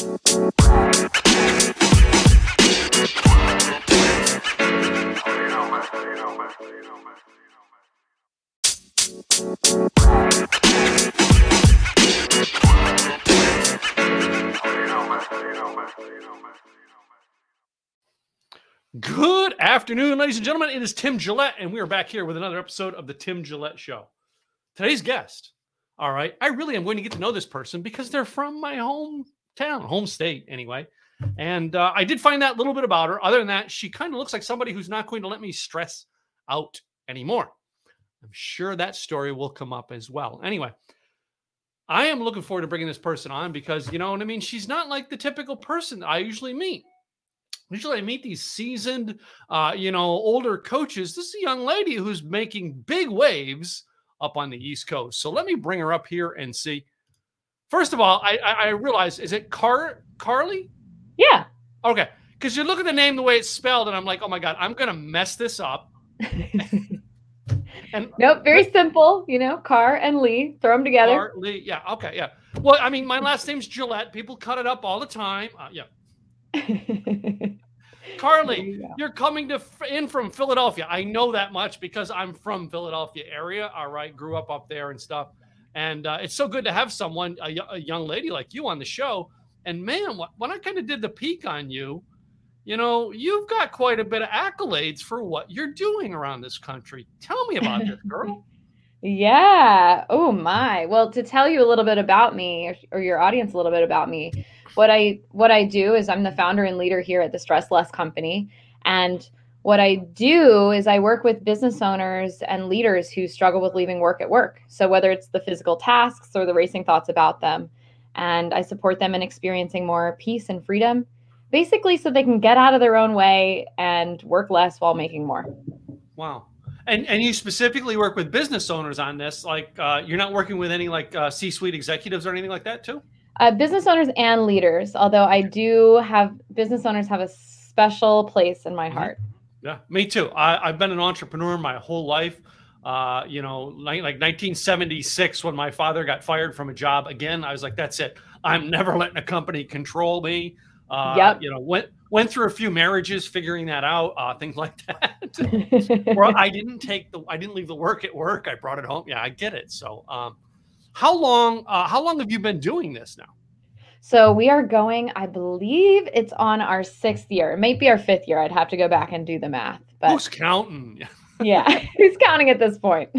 Good afternoon, ladies and gentlemen. It is Tim Gillette, and we are back here with another episode of the Tim Gillette Show. Today's guest, all right, I really am going to get to know this person because they're from my hometown, home state, anyway. And uh, I did find that little bit about her. Other than that, she kind of looks like somebody who's not going to let me stress out anymore. I'm sure that story will come up as well. Anyway, I am looking forward to bringing this person on because, you know what I mean? She's not like the typical person I usually meet. Usually, I meet these seasoned, uh, you know, older coaches. This is a young lady who's making big waves up on the East Coast. So let me bring her up here and see. First of all, I, I, I realize is it Car Carly? Yeah. Okay, because you look at the name the way it's spelled, and I'm like, oh my god, I'm gonna mess this up. and nope, very simple. You know, Car and Lee, throw them together. Car Lee, yeah, okay, yeah. Well, I mean, my last name's Gillette. People cut it up all the time. Uh, yeah. Carly, you you're coming to in from Philadelphia. I know that much because I'm from Philadelphia area. All right, grew up up there and stuff. And uh, it's so good to have someone, a, young lady like you, on the show. And man, when I kind of did the peek on you, you know, you've got quite a bit of accolades for what you're doing around this country. Tell me about this, girl. yeah. Oh my. Well, to tell you a little bit about me, or, or your audience a little bit about me what I what I do is I'm the founder and leader here at the Stress Less Company, and what I do is I work with business owners and leaders who struggle with leaving work at work. So whether it's the physical tasks or the racing thoughts about them, and I support them in experiencing more peace and freedom, basically so they can get out of their own way and work less while making more. Wow. And, and you specifically work with business owners on this, like uh, you're not working with any like uh, C-suite executives or anything like that too? Uh, business owners and leaders, although I do have business owners have a special place in my mm-hmm. Yeah, me too. I, have been an entrepreneur my whole life. Uh, you know, like, like 1976 when my father got fired from a job again, I was like, that's it. I'm never letting a company control me. Uh, yep. You know, went went through a few marriages figuring that out, uh, things like that. or I didn't take the I didn't leave the work at work. I brought it home. Yeah, I get it. So, um, how long? Uh, how long have you been doing this now? So we are going. I believe it's on our sixth year. It might be our fifth year. I'd have to go back and do the math. But who's counting? yeah, who's counting at this point?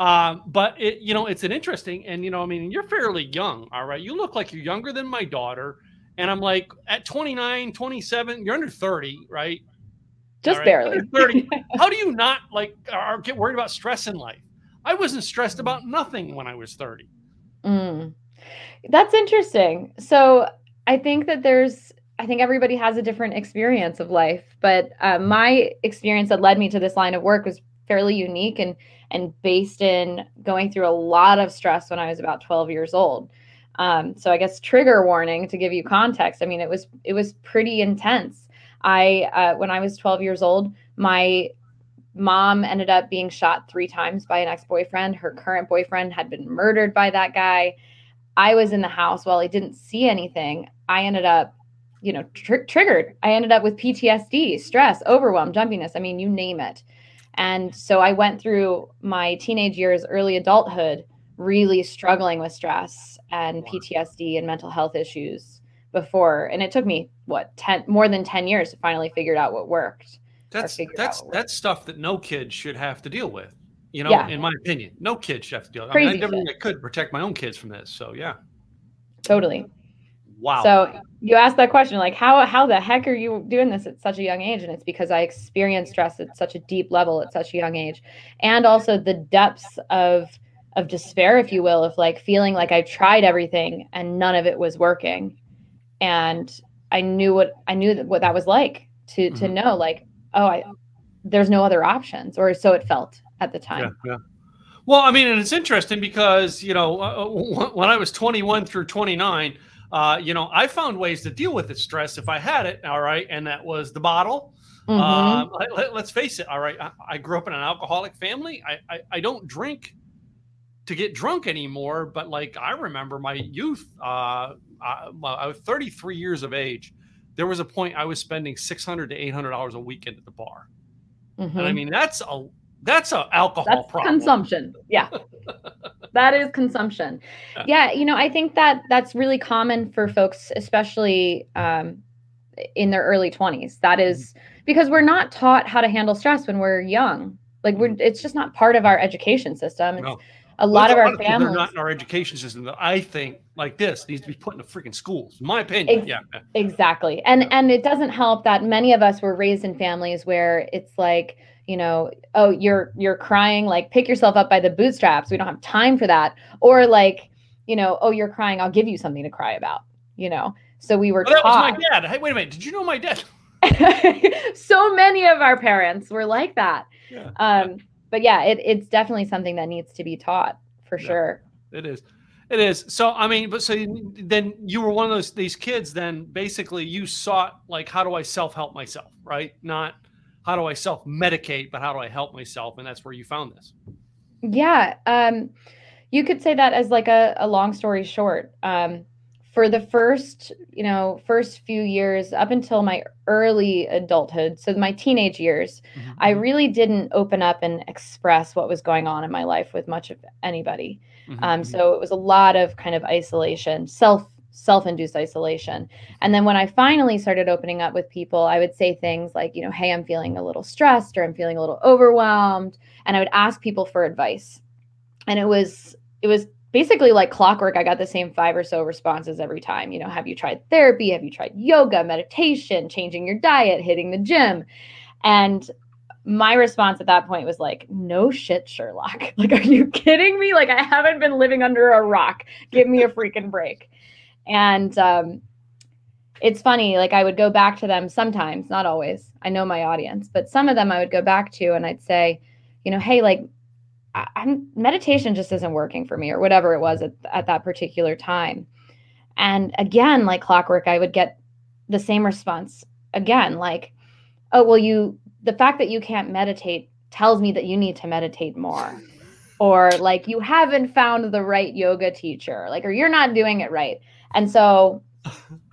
um, but it, you know, it's an interesting, and you know, I mean, you're fairly young. All right, you look like you're younger than my daughter, and I'm like at 29, 27. You're under 30, right? Just right? barely. Under 30. how do you not like or get worried about stress in life? I wasn't stressed about nothing when I was 30. Mm. That's interesting. So I think that there's, I think everybody has a different experience of life, but uh, my experience that led me to this line of work was fairly unique and and based in going through a lot of stress when I was about 12 years old. Um, so I guess trigger warning to give you context. I mean, it was it was pretty intense. I uh, when I was 12 years old, my mom ended up being shot three times by an ex-boyfriend her current boyfriend had been murdered by that guy i was in the house while i didn't see anything i ended up you know tr- triggered. I ended up with ptsd stress overwhelm jumpiness i mean you name it. And so i went through my teenage years early adulthood really struggling with stress and ptsd and mental health issues before. And it took me what 10 more than 10 years to finally figure out what worked that's that's that's stuff that no kid should have to deal with. You know, yeah. in my opinion, no kid should have to deal. Crazy I mean, I never I could protect my own kids from this. So yeah, totally. Wow. So you asked that question, like how how the heck are you doing this at such a young age? And it's because I experienced stress at such a deep level at such a young age, and also the depths of of despair, if you will, of like feeling like I tried everything and none of it was working, and I knew what I knew that what that was like to to mm-hmm. know like oh, I, there's no other options, or so it felt at the time. Yeah, yeah. Well, I mean, and it's interesting because you know uh, uh when I was 21 through 29, uh, you know, I found ways to deal with the stress if I had it. All right, and that was the bottle. Mm-hmm. Um, let, us face it. All right, I, I, grew up in an alcoholic family. I, I, I don't drink to get drunk anymore. But like I remember my youth, uh, I, I was 33 years of age. There was a point I was spending 600 to 800 dollars a weekend at the bar, Mhm. and I mean that's a that's a alcohol that's problem. consumption yeah that is consumption Yeah. yeah you know i think that that's really common for folks especially um, in their early 20s that is because we're not taught how to handle stress when we're young like we're it's just not part of our education system it's No. a lot of There's our that are families not in our education system that I think like this needs to be put in the freaking schools. In my opinion, Ex- yeah. Exactly. And and it doesn't help that many of us were raised in families where it's like, you know, oh, you're you're crying, like pick yourself up by the bootstraps. We don't have time for that. Or like, you know, oh, you're crying, I'll give you something to cry about, you know. So we were Oh, that was my dad. Hey, wait a minute. Did you know my dad? so many of our parents were like that. Yeah, Um, but yeah, it, it's definitely something that needs to be taught for Yeah. sure. It is. It is. So I mean, but so you- then you were one of those these kids. Then basically you sought like, how do I self help myself, right? Not how do I self medicate, but how do I help myself? And that's where you found this. Yeah, um, you could say that as like a, a long story short. Um, for the first, you know, first few years up until my early adulthood, so my teenage years, I really didn't open up and express what was going on in my life with much of anybody. Mhm, Um, mhm. so it was a lot of kind of isolation, self self-induced isolation. And then when I finally started opening up with people, I would say things like, you know, hey, I'm feeling a little stressed or I'm feeling a little overwhelmed, and I would ask people for advice. And it was it was basically like clockwork. I got the same five or so responses every time. You know, have you tried therapy? Have you tried yoga, meditation, changing your diet, hitting the gym? And my response at that point was like, no shit, Sherlock. Like, are you kidding me? Like, I haven't been living under a rock. Give me a freaking break. And um, it's funny, like, I would go back to them sometimes, not always. I know my audience, but some of them I would go back to and I'd say, you know, hey, like, I, I'm meditation just isn't working for me, or whatever it was at, at that particular time. And again, like clockwork, I would get the same response again, like, oh, well, you, the fact that you can't meditate tells me that you need to meditate more. Or like you haven't found the right yoga teacher, like, or you're not doing it right. And so,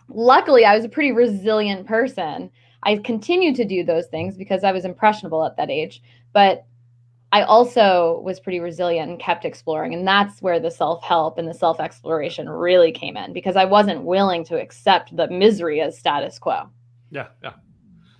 luckily, I was a pretty resilient person. I continued to do those things because I was impressionable at that age. But I also was pretty resilient and kept exploring. And that's where the self help and the self exploration really came in because I wasn't willing to accept the misery as status quo. Yeah, yeah.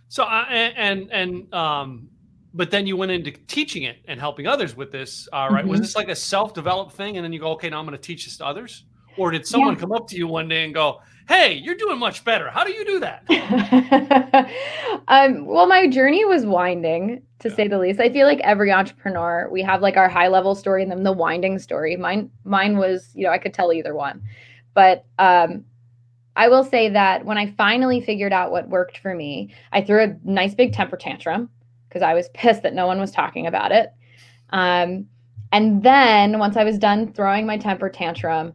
So uh, and and um, but then you went into teaching it and helping others with this. All right, was Mhm. this like a self-developed thing, and then you go, okay, now I'm going to teach this to others, or did someone Yeah. come up to you one day and go, hey, you're doing much better. How do you do that? um, well, my journey was winding, to Yeah. say the least. I feel like every entrepreneur, we have like our high level story and then the winding story. Mine, mine was, you know, I could tell either one, but um, I will say that when I finally figured out what worked for me, I threw a nice big temper tantrum because I was pissed that no one was talking about it. Um, and then once I was done throwing my temper tantrum,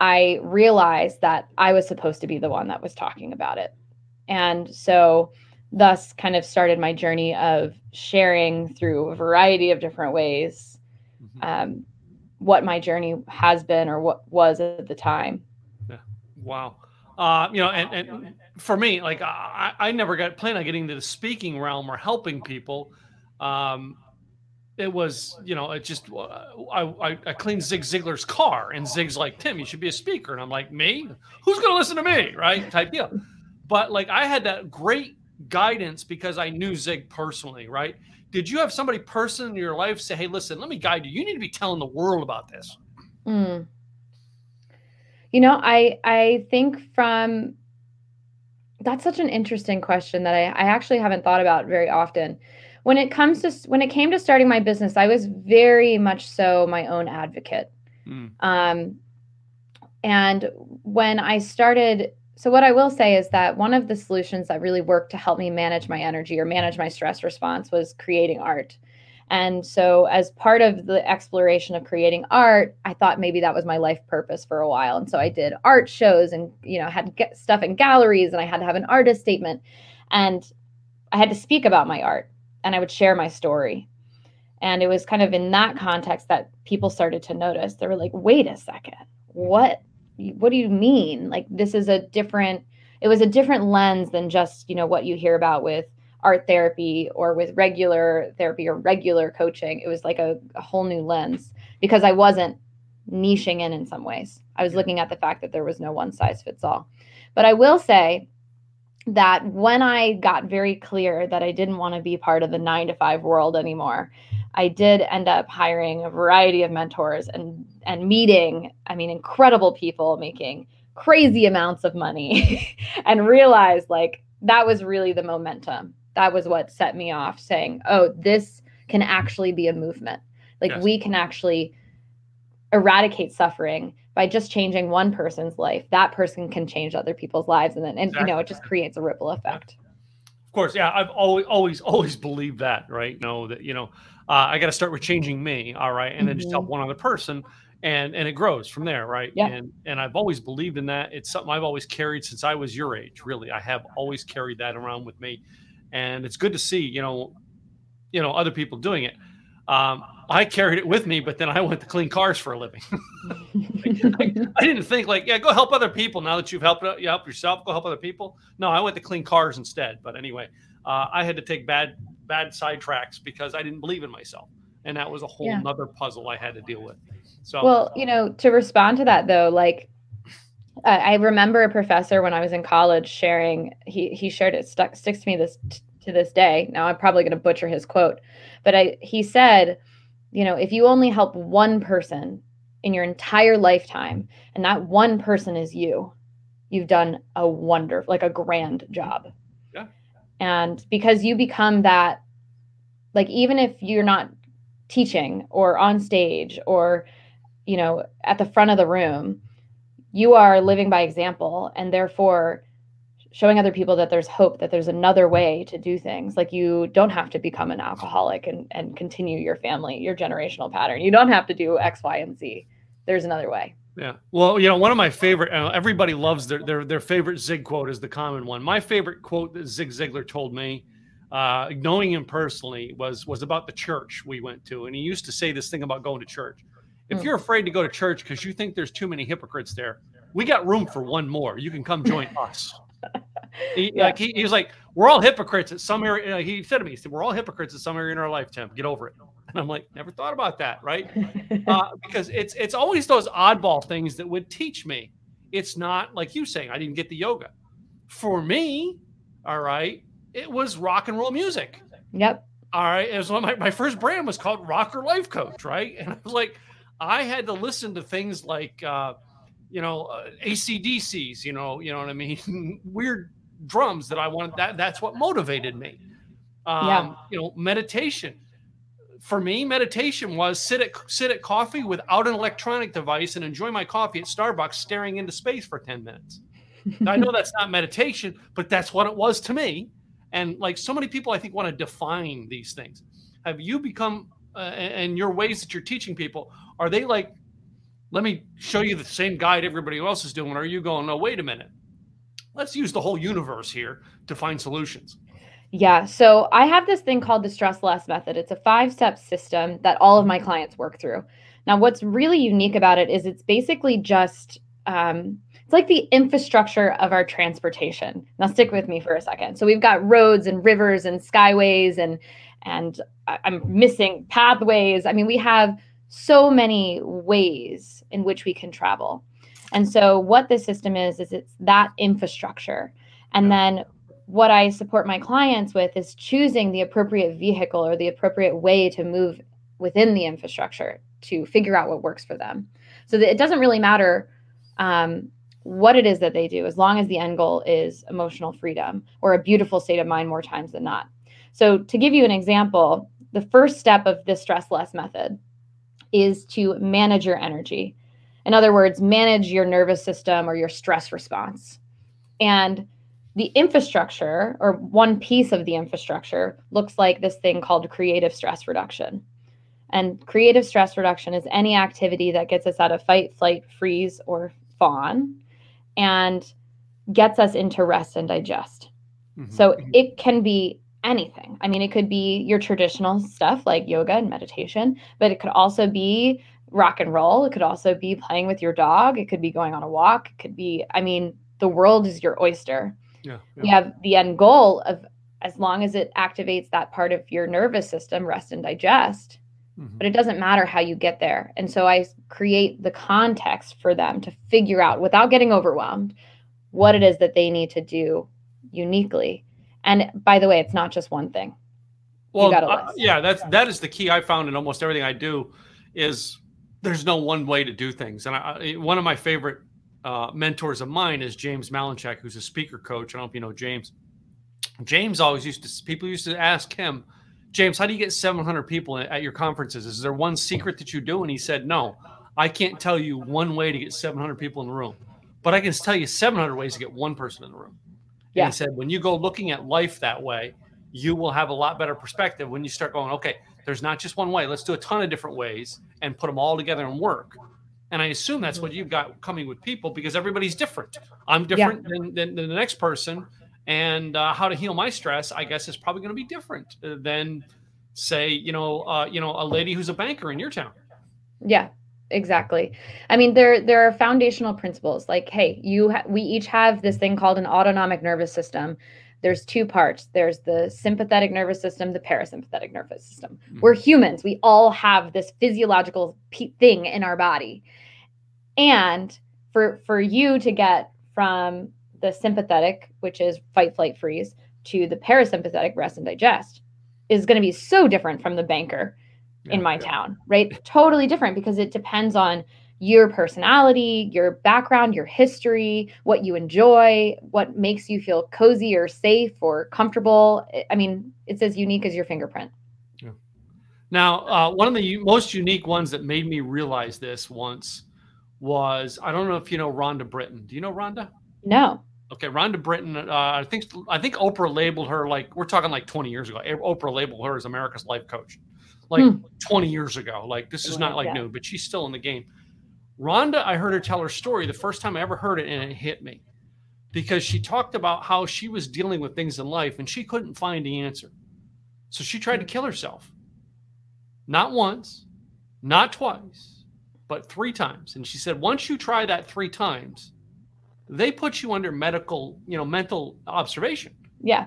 I realized that I was supposed to be the one that was talking about it. And so, thus, kind of started my journey of sharing through a variety of different ways Mhm. um, what my journey has been or what was at the time. Wow. Uh, you know, and, and for me, like I, I never got planned on getting into the speaking realm or helping people. Um, it was, you know, it just uh, I, I cleaned Zig Ziglar's car, and Zig's like, Tim, you should be a speaker, and I'm like, me? Who's gonna listen to me, right? Type deal. But like I had that great guidance because I knew Zig personally, right? Did you have somebody person in your life say, hey, listen, let me guide you. You need to be telling the world about this. Mm. You know, I I think from that's such an interesting question that I, I actually haven't thought about very often. When it comes to when it came to starting my business, I was very much so my own advocate. Mm. Um, and when I started, so what I will say is that one of the solutions that really worked to help me manage my energy or manage my stress response was creating art. And so, as part of the exploration of creating art, I thought maybe that was my life purpose for a while. And so, I did art shows and, you know, had get stuff in galleries and I had to have an artist statement. And I had to speak about my art and I would share my story. And it was kind of in that context that people started to notice. They were like, wait a second, what what do you mean? Like this is a different it was a different lens than just, you know, what you hear about with art therapy or with regular therapy or regular coaching. It was like a, a whole new lens because I wasn't niching in in some ways. I was looking at the fact that there was no one size fits all. But I will say that when I got very clear that I didn't want to be part of the nine to five world anymore, I did end up hiring a variety of mentors and and meeting, I mean, incredible people making crazy amounts of money and realized like that was really the momentum. That was what set me off saying, oh, this can actually be a movement. Like yes. we can actually eradicate suffering by just changing one person's life. That person can change other people's lives. And then, and exactly. you know, it just creates a ripple effect. Of course. Yeah. I've always, always, always believed that, right? You know that, you know, uh, I got to start with changing me. All right. And then mm-hmm. just help mm-hmm. one other person and and it grows from there right yeah. and and i've always believed in that it's something i've always carried since i was your age really i have always carried that around with me and it's good to see you know you know other people doing it um, I carried it with me, but then I went to clean cars for a living. I, I, didn't think like, yeah, go help other people. Now that you've helped you help yourself, go help other people. No, I went to clean cars instead. But anyway, uh, I had to take bad bad sidetracks because I didn't believe in myself, and that was a whole yeah. other puzzle I had to deal with. So, well, you know, to respond to that though, like I remember a professor when I was in college sharing. He he shared it stuck sticks to me this to this day. Now I'm probably going to butcher his quote, but I he said, you know, if you only help one person in your entire lifetime and that one person is you, you've done a wonder like a grand job. Yeah. And because you become that like even if you're not teaching or on stage or you know at the front of the room, you are living by example and therefore showing other people that there's hope that there's another way to do things. Like you don't have to become an alcoholic and, and continue your family your generational pattern. You don't have to do x y and z. There's another way. Yeah. Well you know one of my favorite uh, everybody loves their, their their favorite zig quote is the common one. My favorite quote that zig ziglar told me uh, knowing him personally was was about the church we went to. And he used to say this thing about going to church. If mm. you're afraid to go to church because you think there's too many hypocrites there we got room for one more. You can come join us he, yeah. Like he, he, was like, "We're all hypocrites at some area." He said to me, "He said we're all hypocrites at some area in our life, Tim. Get over it." And I'm like, "Never thought about that, right?" uh, because it's it's always those oddball things that would teach me. It's not like you saying I didn't get the yoga. For me, all right, it was rock and roll music. Yep. All right, it was my my first brand was called Rocker Life Coach, right? And I was like, I had to listen to things like. Uh, you know, uh, AC/DC's, you know, you know what I mean? Weird drums that I wanted. That that's what motivated me. Um, yeah. You know, meditation. For me, meditation was sit at sit at coffee without an electronic device and enjoy my coffee at Starbucks, staring into space for ten minutes. I know that's not meditation, but that's what it was to me. And like so many people, I think want to define these things. Have you become uh, and your ways that you're teaching people are they like let me show you the same guide everybody else is doing. Are you going, no, wait a minute. Let's use the whole universe here to find solutions. Yeah. So I have this thing called the stress less method. It's a five step system that all of my clients work through. Now, what's really unique about it is it's basically just, um, it's like the infrastructure of our transportation. Now, stick with me for a second. So we've got roads and rivers and skyways and, and I'm missing pathways. I mean, we have so many ways in which we can travel. And so what the system is is it's that infrastructure. And then what I support my clients with is choosing the appropriate vehicle or the appropriate way to move within the infrastructure to figure out what works for them. So that it doesn't really matter um, what it is that they do, as long as the end goal is emotional freedom or a beautiful state of mind more times than not. So, to give you an example, the first step of the stress less method is to manage your energy. In other words, manage your nervous system or your stress response. And the infrastructure, or one piece of the infrastructure, looks like this thing called creative stress reduction. And creative stress reduction is any activity that gets us out of fight, flight, freeze, or fawn and gets us into rest and digest. Mm-hmm. So it can be anything. I mean, it could be your traditional stuff like yoga and meditation, but it could also be rock and roll. It could also be playing with your dog. It could be going on a walk. It could be, I mean, the world is your oyster. Yeah, yeah. We have the end goal of as long as it activates that part of your nervous system, rest and digest. Mhm. But it doesn't matter how you get there. And so I create the context for them to figure out without getting overwhelmed what it is that they need to do uniquely. And by the way, it's not just one thing. Well, uh, yeah, that's that is the key I found in almost everything I do is there's no one way to do things. And I, one of my favorite uh, mentors of mine is James Malinchak, who's a speaker coach. I don't know if you know James. James always used to people used to ask him, James, how do you get 700 people at your conferences? Is there one secret that you do? And he said, No, I can't tell you one way to get 700 people in the room, but I can tell you 700 ways to get one person in the room. And he said, when you go looking at life that way, you will have a lot better perspective when you start going, okay, there's not just one way. Let's do a ton of different ways and put them all together and work. And I assume that's what you've got coming with people because everybody's different. I'm different than, than, than the next person. And uh, how to heal my stress, I guess, is probably going to be different uh, than, say, you know, uh, you know, a lady who's a banker in your town. Yeah, exactly. I mean, there there are foundational principles like, hey, you ha- we each have this thing called an autonomic nervous system. There's two parts. There's the sympathetic nervous system, the parasympathetic nervous system. Mhm. We're humans. We all have this physiological pe- thing in our body. And for for you to get from the sympathetic, which is fight, flight, freeze, to the parasympathetic rest and digest is going to be so different from the banker in my yeah. town, right? Totally different because it depends on your personality, your background, your history, what you enjoy, what makes you feel cozy or safe or comfortable. I- mean, it's as unique as your fingerprint. Yeah. Now, uh, one of the most unique ones that made me realize this once was I don't know if you know Rhonda Britten. Do you know Rhonda? No. Okay, Rhonda Britten. Uh, I think I think Oprah labeled her like we're talking like 20 years ago. Oprah labeled her as America's life coach, like Hmm. 20 years ago. Like this is not like Yeah. new, but she's still in the game. Rhonda, I heard her tell her story the first time I ever heard it, and it hit me because she talked about how she was dealing with things in life and she couldn't find the answer, so she tried to kill herself. Not once, not twice, but three times. And she said once you try that three times they put you under medical, you know, mental observation. Yeah.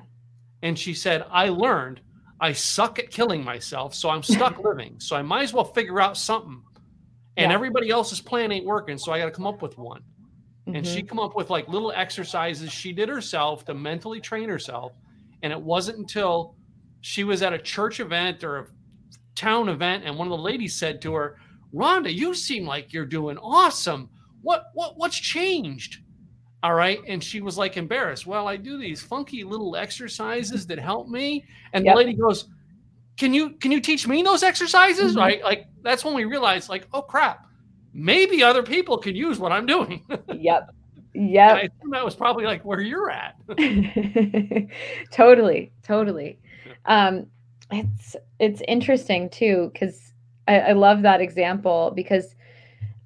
And she said, I learned I suck at killing myself, so I'm stuck living. So I might as well figure out something. And Yeah. everybody else's plan ain't working, so I got to come up with one. And she Mhm. come up with like little exercises she did herself to mentally train herself. And it wasn't until she was at a church event or a town event, and one of the ladies said to her, "Rhonda, you seem like you're doing awesome. What what what's changed?" All right, and she was like embarrassed. Well, I do these funky little exercises that help me, and Yep. the lady goes, "Can you can you teach me those exercises?" Mhm. Right, like that's when we realized, like, oh crap, maybe other people could use what I'm doing. Yep. And I Yep. assume that was probably like where you're at. totally. Totally. Um, it's it's interesting too because I, I love that example because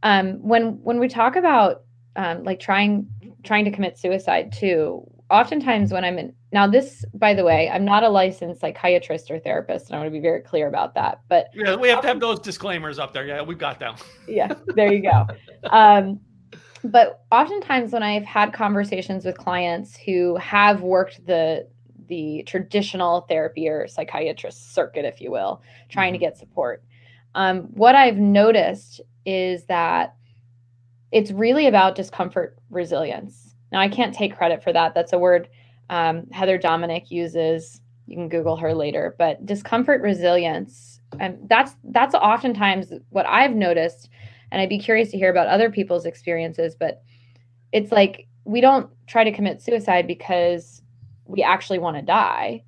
um, when when we talk about um, like trying trying to commit suicide too, oftentimes when I'm in now this by the way, I'm not a licensed psychiatrist or therapist, and I want to be very clear about that. But Yeah, we have to have those disclaimers up there. Yeah, we've got them. yeah, there you go. Um, but oftentimes when I've had conversations with clients who have worked the the traditional therapy or psychiatrist circuit, if you will, trying to get support, um, what I've noticed is that it's really about discomfort resilience. Now, I can't take credit for that. That's a word um, Heather Dominick uses. You can Google her later, but discomfort resilience. And that's that's oftentimes what I've noticed and I'd be curious to hear about other people's experiences, but it's like we don't try to commit suicide because we actually want to die.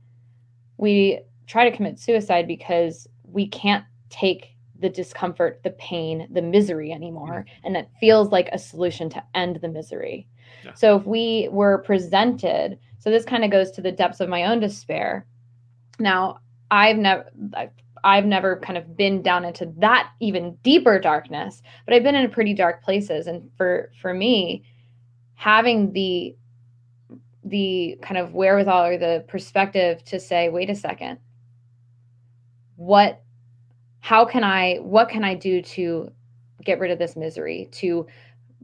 We try to commit suicide because we can't take the discomfort, the pain, the misery anymore. And it feels like a solution to end the misery. So if we were presented, so this kind of goes to the depths of my own despair. Now, I've never, I've never kind of been down into that even deeper darkness, but I've been in pretty dark places. And for for me, having the the kind of wherewithal or the perspective to say, wait a second, what, how can I, what can I do to get rid of this misery, to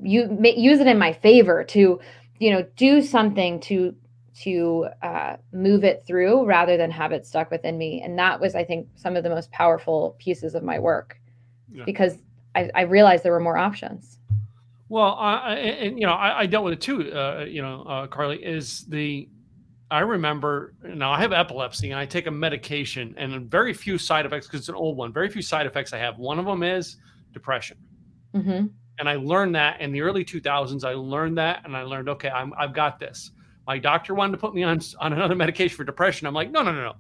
you use it in my favor, to, you know, do something to to uh, move it through rather than have it stuck within me. And that was, I think, some of the most powerful pieces of my work yeah. because I, I realized there were more options. Well, I, and you know, I, I, dealt with it too. Uh, you know, uh, Carly is the. I remember now I have epilepsy and I take a medication and very few side effects because it's an old one. Very few side effects I have. One of them is depression. Mm-hmm. And I learned that in the early 2000s. I learned that and I learned, okay, I'm, I've got this. My doctor wanted to put me on, on another medication for depression. I'm like, no, no, no, no.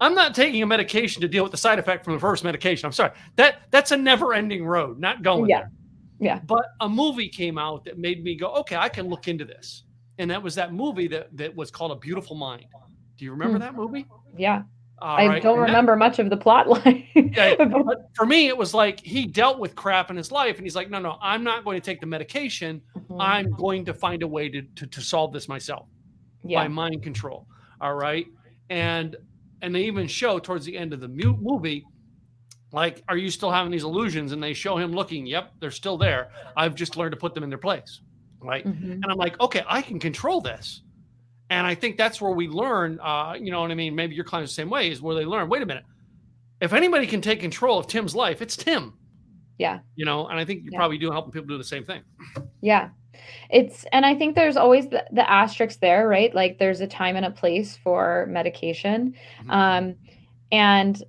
I'm not taking a medication to deal with the side effect from the first medication. I'm sorry. That that's a never ending road, not going yeah. there. Yeah. But a movie came out that made me go, okay, I can look into this. And that was that movie that, that was called A Beautiful Mind. Do you remember mm. that movie? Yeah. All I right. don't and remember that, much of the plot line. yeah, but for me, it was like he dealt with crap in his life, and he's like, "No, no, I'm not going to take the medication. Mm-hmm. I'm going to find a way to, to, to solve this myself yeah. by mind control." All right, and and they even show towards the end of the movie like are you still having these illusions and they show him looking yep they're still there i've just learned to put them in their place right mm-hmm. and i'm like okay i can control this and i think that's where we learn uh, you know what i mean? Maybe your clients the same way is where they learn wait a minute. If anybody can take control of tim's life it's tim. Yeah. You know and i think you yeah. probably do helping people do the same thing. Yeah. It's and i think there's always the, the asterisk there right? Like there's a time and a place for medication. Mm-hmm. um and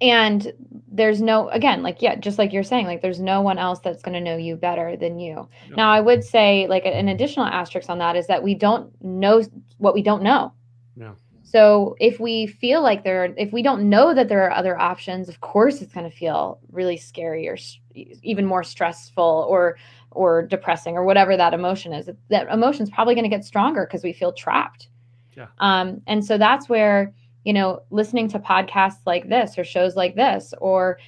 and there's no again like yeah just like you're saying like there's no one else that's going to know you better than you. Now i would say like an additional asterisk on that is that we don't know what we don't know. Yeah. So if we feel like there are, if we don't know that there are other options of course it's going to feel really scary or even more stressful or or depressing or whatever that emotion is. That emotion is probably going to get stronger because we feel trapped. Yeah. Um and so that's where you know, listening to podcasts like this or shows like this, or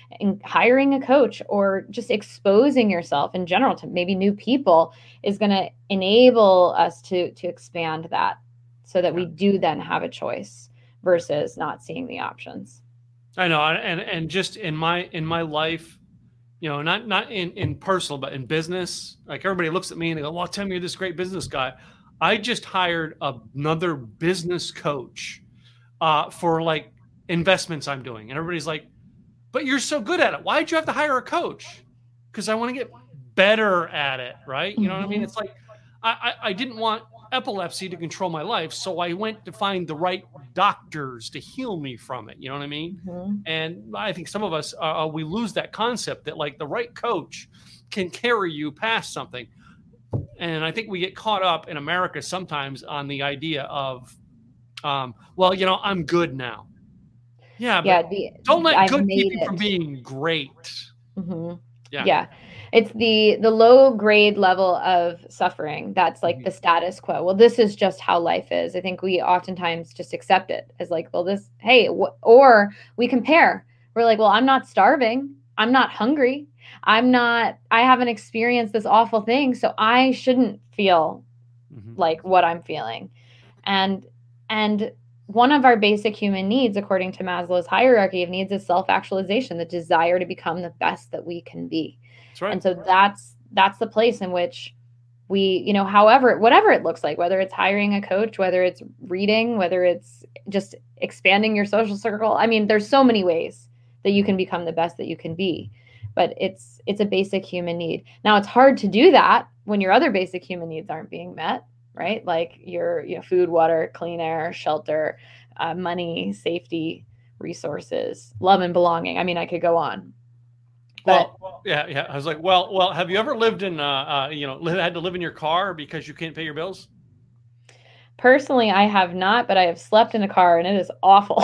hiring a coach, or just exposing yourself in general to maybe new people is going to enable us to to expand that, so that we do then have a choice versus not seeing the options. I know, and and just in my in my life, you know, not not in in personal, but in business, like everybody looks at me and they go, "Well, tell me you're this great business guy." I just hired another business coach uh, for like investments I'm doing. And everybody's like, but you're so good at it. Why'd you have to hire a coach? Because I want to get better at it, right? You know what I mean? Mm-hmm. It's like I, I, I didn't want epilepsy to control my life, so I went to find the right doctors to heal me from it. You know what I mean? Mm-hmm. And I think some of us uh, uh we lose that concept that like the right coach can carry you past something. And I think we get caught up in America sometimes on the idea of um, well, you know, I'm good now. Yeah, yeah. The, don't let I've good keep you from being great. Mm-hmm. Yeah. Yeah. It's the the low grade level of suffering that's like mm-hmm. the status quo. Well, this is just how life is. I think we oftentimes just accept it as like, well, this, hey, wh- or we compare. We're like, well, I'm not starving. I'm not hungry. I'm not, I haven't experienced this awful thing. So I shouldn't feel mm-hmm. like what I'm feeling. And and one of our basic human needs, according to Maslow's hierarchy of needs, is self-actualization, the desire to become the best that we can be. That's right. And so that's that's the place in which we, you know, however, whatever it looks like, whether it's hiring a coach, whether it's reading, whether it's just expanding your social circle. I mean, there's so many ways that you can become the best that you can be. But it's it's a basic human need. Now it's hard to do that when your other basic human needs aren't being met right? Like your you know food, water, clean air, shelter, uh, money, safety, resources, love and belonging. I mean, I could go on. But, well, yeah, yeah. I was like, well, well, have you ever lived in, uh, uh you know, had to live in your car because you can't pay your bills? Personally, I have not, but I have slept in a car and it is awful.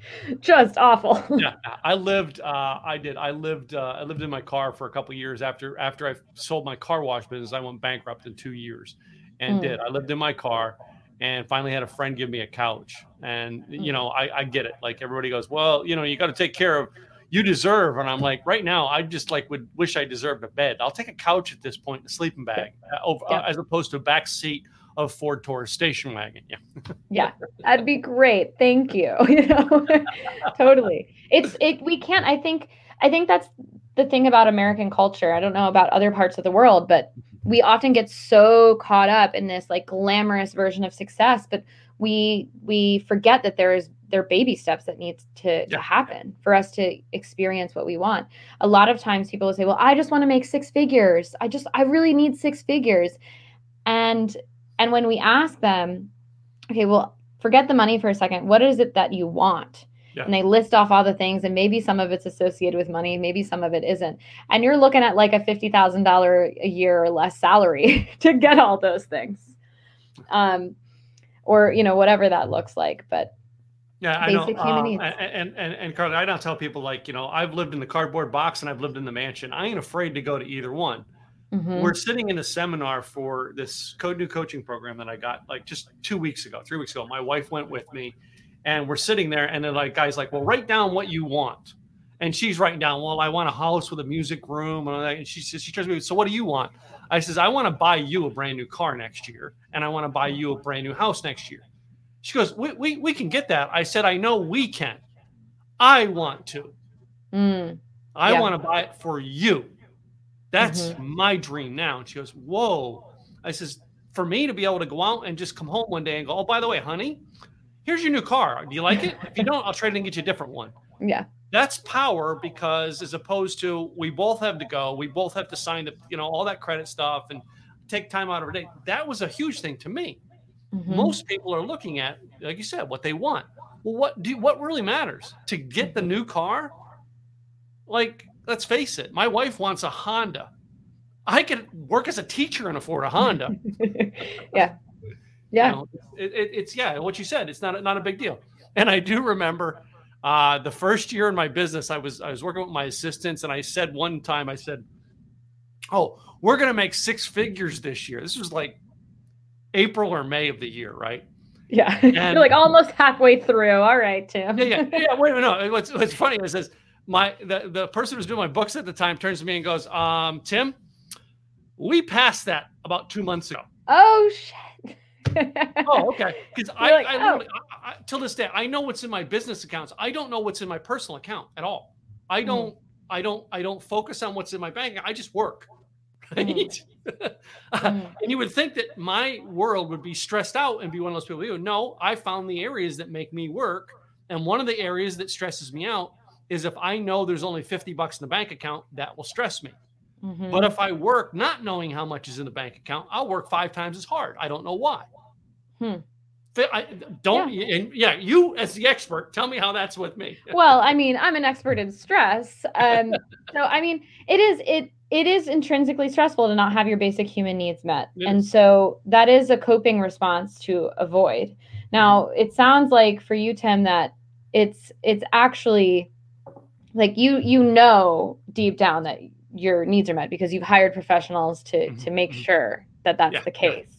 Just awful. yeah, I lived. Uh, I did. I lived. Uh, I lived in my car for a couple years after after I sold my car wash business. I went bankrupt in two years, and mm. did. I lived in my car and finally had a friend give me a couch. And, you hmm. know, I, I get it. Like everybody goes, well, you know, you got to take care of you deserve. And I'm like, right now, I just like would wish I deserved a bed. I'll take a couch at this point, a sleeping bag, uh, Yeah. uh, as opposed to a back seat of Ford Taurus station wagon. Yeah. yeah that'd be great thank you you know totally it's it we can't i think i think that's the thing about american culture i don't know about other parts of the world but we often get so caught up in this like glamorous version of success but we we forget that there is there are baby steps that needs to, Yeah. to happen for us to experience what we want. A lot of times people will say well i just want to make six figures. I just i really need six figures. And and when we ask them okay well forget the money for a second. What is it that you want Yeah. and they list off all the things and maybe some of it's associated with money maybe some of it isn't and you're looking at like a $50000 a year or less salary to get all those things um or you know whatever that looks like but Yeah, I know. Basic human Um, needs. and, and and Carly, I don't tell people like you know I've lived in the cardboard box and I've lived in the mansion. I ain't afraid to go to either one. mhm, We're sitting in a seminar for this code new coaching program that I got like just two weeks ago, three weeks ago. My wife went with me, and we're sitting there, and then like guys like, well, write down what you want, and she's writing down, well, I want a house with a music room, and, she says, she turns to me, so what do you want? I says, I want to buy you a brand new car next year, and I want to buy you a brand new house next year. She goes, we, we, we can get that. I said, I know we can. I want to. mm, I Yeah. want to buy it for you. That's Mhm. my dream now. And she goes, Whoa. I says, For me to be able to go out and just come home one day and go, Oh, by the way, honey, here's your new car. Do you like it? If you don't, I'll trade it and get you a different one. yeah. That's power because as opposed to we both have to go, we both have to sign the, you know, all that credit stuff and take time out of our day. That was a huge thing to me. Mhm, most people are looking at like you said what they want. Well what do what really matters? To get the new car? Like let's face it my wife wants a honda. I could work as a teacher and afford a honda. Yeah You yeah know, it, it, it's yeah what you said it's not a, not a big deal and i do remember uh, the first year in my business i was i was working with my assistants and i said one time i said oh we're going to make six figures this year this was like april or may of the year right yeah And- you're like almost halfway through all right tim yeah, yeah, yeah. Wait a minute. No, what's what's funny is this: my the the person who's doing my books at the time turns to me and goes, "Um, Tim, we passed that about two months ago." oh shit Oh, okay. Because I, like, I, "Oh." I, I, till this day, I know what's in my business accounts. I don't know what's in my personal account at all. I Mhm. don't. I don't. I don't focus on what's in my bank. I just work. Right? Mhm. and you would think that my world would be stressed out and be one of those people. You no, I found the areas that make me work, and one of the areas that stresses me out is if I know there's only fifty bucks in the bank account, that will stress me. Mhm. But if I work not knowing how much is in the bank account, I'll work five times as hard. I don't know why. Hmm. I, don't and yeah, you as the expert, tell me how that's with me. well i mean i'm an expert in stress um so i mean it is it it is intrinsically stressful to not have your basic human needs met It and so that is a coping response to avoid now it sounds like for you tim that it's it's actually like you you know deep down that your needs are met because you've hired professionals to Mhm, to make mhm. sure that that's Yeah, the yeah. case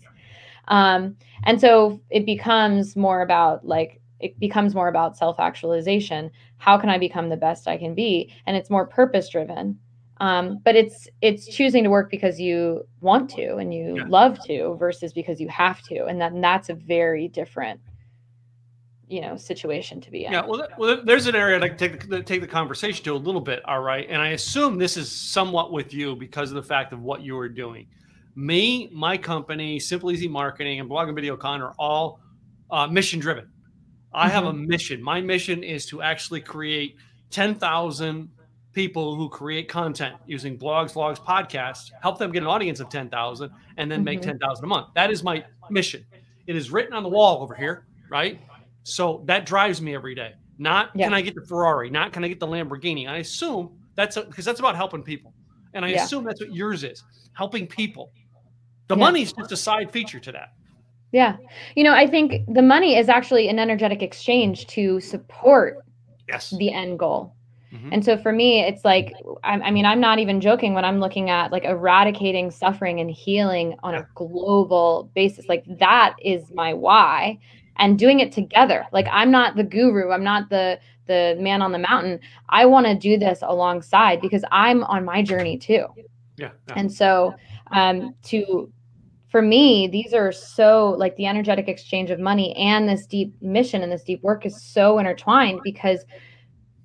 um and so it becomes more about like it becomes more about self-actualization how can i become the best i can be and it's more purpose driven um, but it's it's choosing to work because you want to and you Yeah. love to versus because you have to and that and that's a very different you know situation to be in Yeah, well, well, there's an area I'd like to take the, take the conversation to a little bit. All right, and I assume this is somewhat with you because of the fact of what you are doing. Me, my company, Simple Easy Marketing, and Blog and Video Con are all uh, mission driven. I have a mission. My mission is to actually create ten thousand people who create content using blogs, vlogs, podcasts, help them get an audience of ten thousand, and then make Mhm. ten thousand a month. That is my mission. It is written on the wall over here, right? So that drives me every day. Not Yeah. can I get the Ferrari? Not can I get the Lamborghini? I assume that's because that's about helping people, and I Yeah. assume that's what yours is, helping people. The Yeah. money's just a side feature to that. Yeah. You know, I think the money is actually an energetic exchange to support Yes. the end goal. Mhm. And so for me, it's like, I, I mean, I'm not even joking when I'm looking at like eradicating suffering and healing on a global basis. Like, that is my why. And doing it together. Like, I'm not the guru, I'm not the the man on the mountain i want to do this alongside because i'm on my journey too Yeah. yeah. and so um to for me these are so like the energetic exchange of money and this deep mission and this deep work is so intertwined because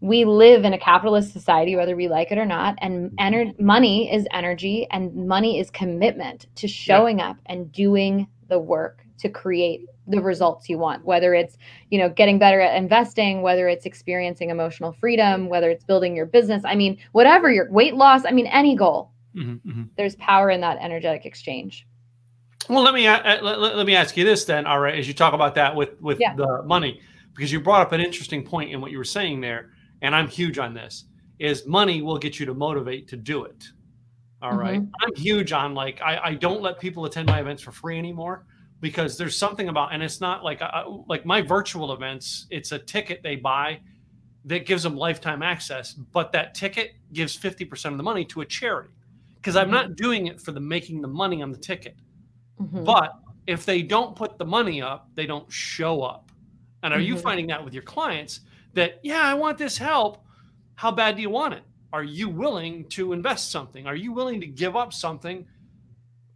we live in a capitalist society whether we like it or not and ener- money is energy and money is commitment to showing up and doing the work to create the results you want whether it's you know getting better at investing whether it's experiencing emotional freedom whether it's building your business i mean whatever your weight loss i mean any goal Mhm, mhm. there's power in that energetic exchange Well, let me uh, let, let- me ask you this then. All right, as you talk about that with with Yeah. the money, because you brought up an interesting point in what you were saying there, and I'm huge on this. Is money will get you to motivate to do it. All right, Mhm. I'm huge on like I, I don't let people attend my events for free anymore because there's something about and it's not like uh, like my virtual events. It's a ticket they buy that gives them lifetime access, but that ticket gives 50% of the money to a charity because I'm not doing it for the making the money on the ticket. Mhm. But if they don't put the money up, they don't show up. And are you Mhm. finding that with your clients that, yeah, I want this help. How bad do you want it? Are you willing to invest something? Are you willing to give up something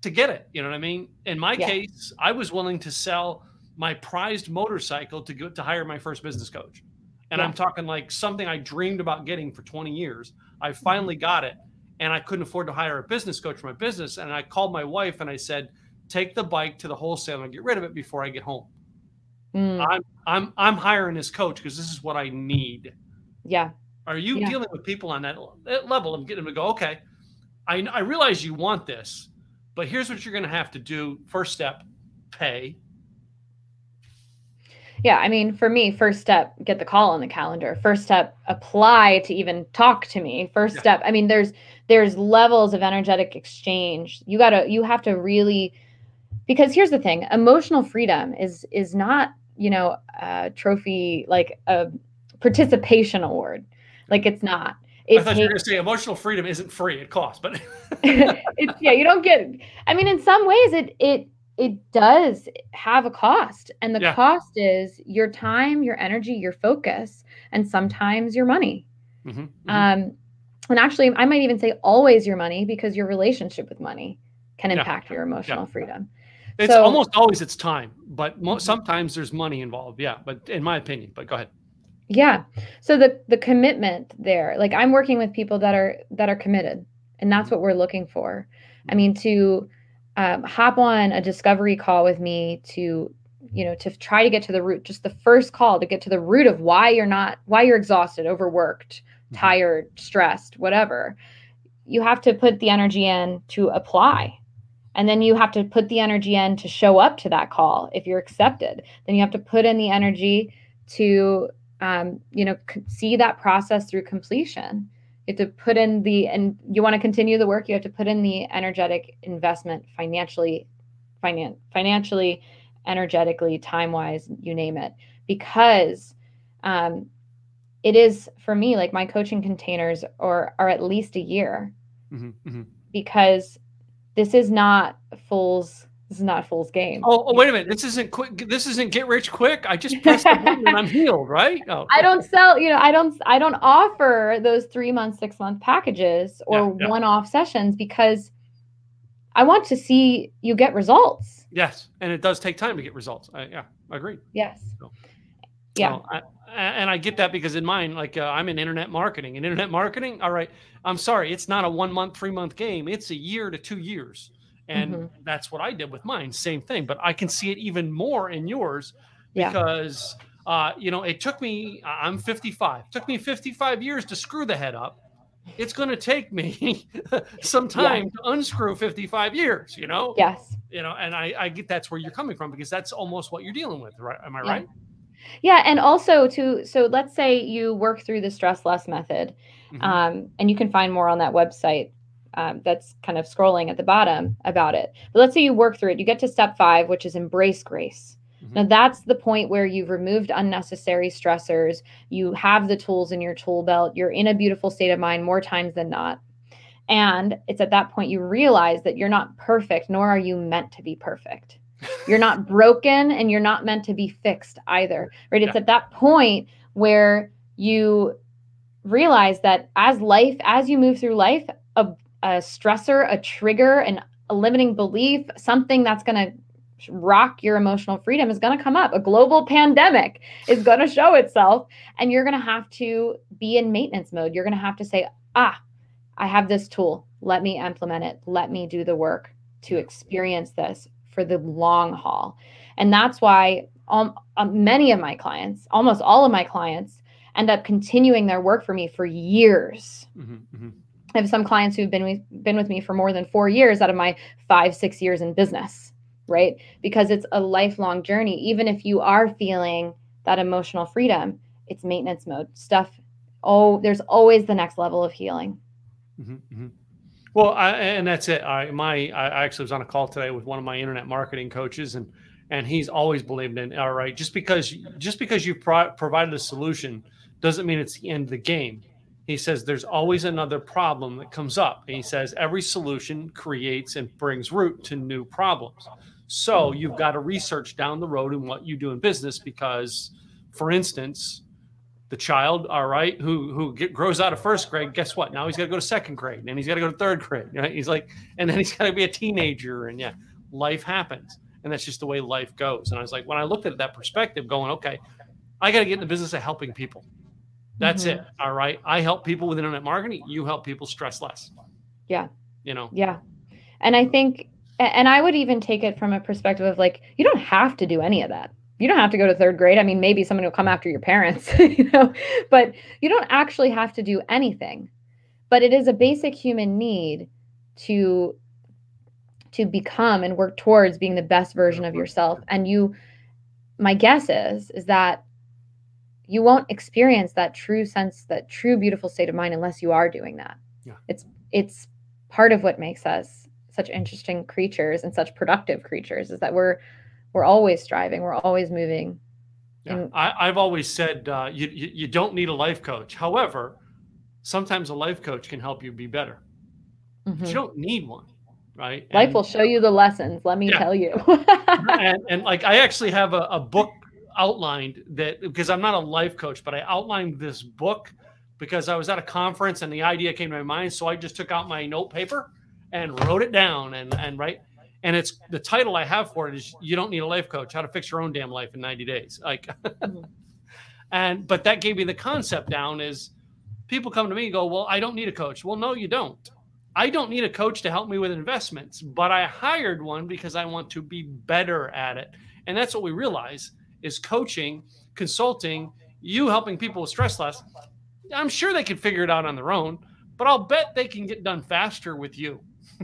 to get it? You know what I mean? In my Yeah. case, I was willing to sell my prized motorcycle to go to hire my first business coach. And Yeah. I'm talking like something I dreamed about getting for 20 years. I Mm-hmm. finally got it and I couldn't afford to hire a business coach for my business. And I called my wife and I said, take the bike to the wholesaler and get rid of it before I get home. Mm, I'm I'm I'm hiring this coach because this is what I need. yeah Are you Yeah. dealing with people on that, that level of getting them to go, okay, I, I realize you want this, but here's what you're going to have to do. First step, pay. Yeah, I mean, for me, first step, get the call on the calendar. First step, apply to even talk to me. First Yeah. step, I mean, there's there's levels of energetic exchange. You gotta you have to really because here's the thing, emotional freedom is is not, you know, a trophy like a participation award. Like it's not. I It thought you were going to say emotional freedom isn't free; it costs. But it's yeah, you don't get I mean, in some ways it it it does have a cost. And the Yeah. cost is your time, your energy, your focus, and sometimes your money. Mhm, mhm. Um and actually I might even say always your money because your relationship with money can Yeah. impact your emotional freedom. it's so- almost always it's time, but mo- Mhm. sometimes there's money involved. Yeah, but in my opinion, but go ahead. Yeah. So the the commitment there, like I'm working with people that are that are committed, and that's what we're looking for. I mean, to um, hop on a discovery call with me to, you know, to try to get to the root, just the first call to get to the root of why you're not, why you're exhausted, overworked, Mhm. tired, stressed, whatever. You have to put the energy in to apply. And then you have to put the energy in to show up to that call if you're accepted. Then you have to put in the energy to um, you know see that process through completion. You have to put in the and you want to continue the work you have to put in the energetic investment financially finan- financially energetically time wise you name it. Because um, it is for me like my coaching containers are are at least a year. Mhm, mhm. because this is not fool's this is not fool's game Oh, oh, wait a minute! This isn't quick. This isn't get rich quick. I just pressed the button and I'm healed, right? Oh, I don't sell, you know, I don't I don't offer those 3 month, 6 month packages or Yeah, yeah. one-off sessions because I want to see you get results. Yes, and it does take time to get results. I, yeah, I agree. Yes. So- Yeah. So I, and I get that because in mine, like uh, I'm in internet marketing, and internet marketing. All right, I'm sorry, it's not a one month, three month game. It's a year to two years, and Mhm. that's what I did with mine. Same thing, but I can see it even more in yours Yeah. because uh, you know it took me. I'm 55. Took me 55 years to screw the head up. It's going to take me some time to unscrew 55 years. You know. Yes. You know, and I, I get that's where you're coming from because that's almost what you're dealing with, right? Am I Yeah. right? Yeah, and also to so let's say you work through the stress less method, Mhm. um, and you can find more on that website. Um, that's kind of scrolling at the bottom about it. But let's say you work through it, you get to step five, which is embrace grace. Mhm. Now that's the point where you've removed unnecessary stressors. You have the tools in your tool belt. You're in a beautiful state of mind more times than not. And it's at that point you realize that you're not perfect, nor are you meant to be perfect. You're not broken and you're not meant to be fixed either. Right. It's Yeah. at that point where you realize that as life, as you move through life, a, stressor, a trigger, and a limiting belief, something that's going to rock your emotional freedom is going to come up. A global pandemic is going to show itself, and you're going to have to be in maintenance mode. You're going to have to say, ah, I have this tool. Let me implement it. Let me do the work to experience this for the long haul. And that's why um, um, many of my clients, almost all of my clients, end up continuing their work for me for years. Mm-hmm, mm-hmm. I have some clients who've been with, been with me for more than four years out of my five, six years in business, right? Because it's a lifelong journey. Even if you are feeling that emotional freedom, it's maintenance mode stuff. Oh, there's always the next level of healing. Mm-hmm, mm-hmm. Well, I, and that's it. I my I actually was on a call today with one of my internet marketing coaches, and and he's always believed in all right. Just because just because you pro- provided a solution doesn't mean it's the end of the game. He says there's always another problem that comes up. And he says every solution creates and brings root to new problems. So you've got to research down the road in what you do in business because, for instance, the child, all right, who who get, grows out of first grade, guess what? Now he's got to go to second grade, and he's got to go to third grade. Right? He's like, and then he's got to be a teenager, and yeah, life happens, and that's just the way life goes. And I was like, when I looked at that perspective, going, okay, I got to get in the business of helping people. That's mm-hmm. it. All right, I help people with internet marketing. You help people stress less. Yeah. You know. Yeah, and I think, and I would even take it from a perspective of like, you don't have to do any of that you don't have to go to third grade. I mean, maybe someone will come after your parents, you know, but you don't actually have to do anything. But it is a basic human need to to become and work towards being the best version of yourself. And you my guess is is that you won't experience that true sense, that true beautiful state of mind unless you are doing that. Yeah. It's it's part of what makes us such interesting creatures and such productive creatures is that we're we're always striving we're always moving yeah. And, I, have always said uh, you, you, you don't need a life coach however sometimes a life coach can help you be better mm-hmm. you don't need one right life and, will show you the lessons let me yeah. tell you and, and, like i actually have a, a book outlined that because i'm not a life coach but i outlined this book because i was at a conference and the idea came to my mind so i just took out my note paper and wrote it down and and right and it's the title I have for it is "You Don't Need a Life Coach: How to Fix Your Own Damn Life in 90 Days." Like, mm-hmm. and but that gave me the concept down. Is people come to me and go, "Well, I don't need a coach." Well, no, you don't. I don't need a coach to help me with investments, but I hired one because I want to be better at it. And that's what we realize is coaching, consulting, you helping people with stress less. I'm sure they can figure it out on their own, but I'll bet they can get done faster with you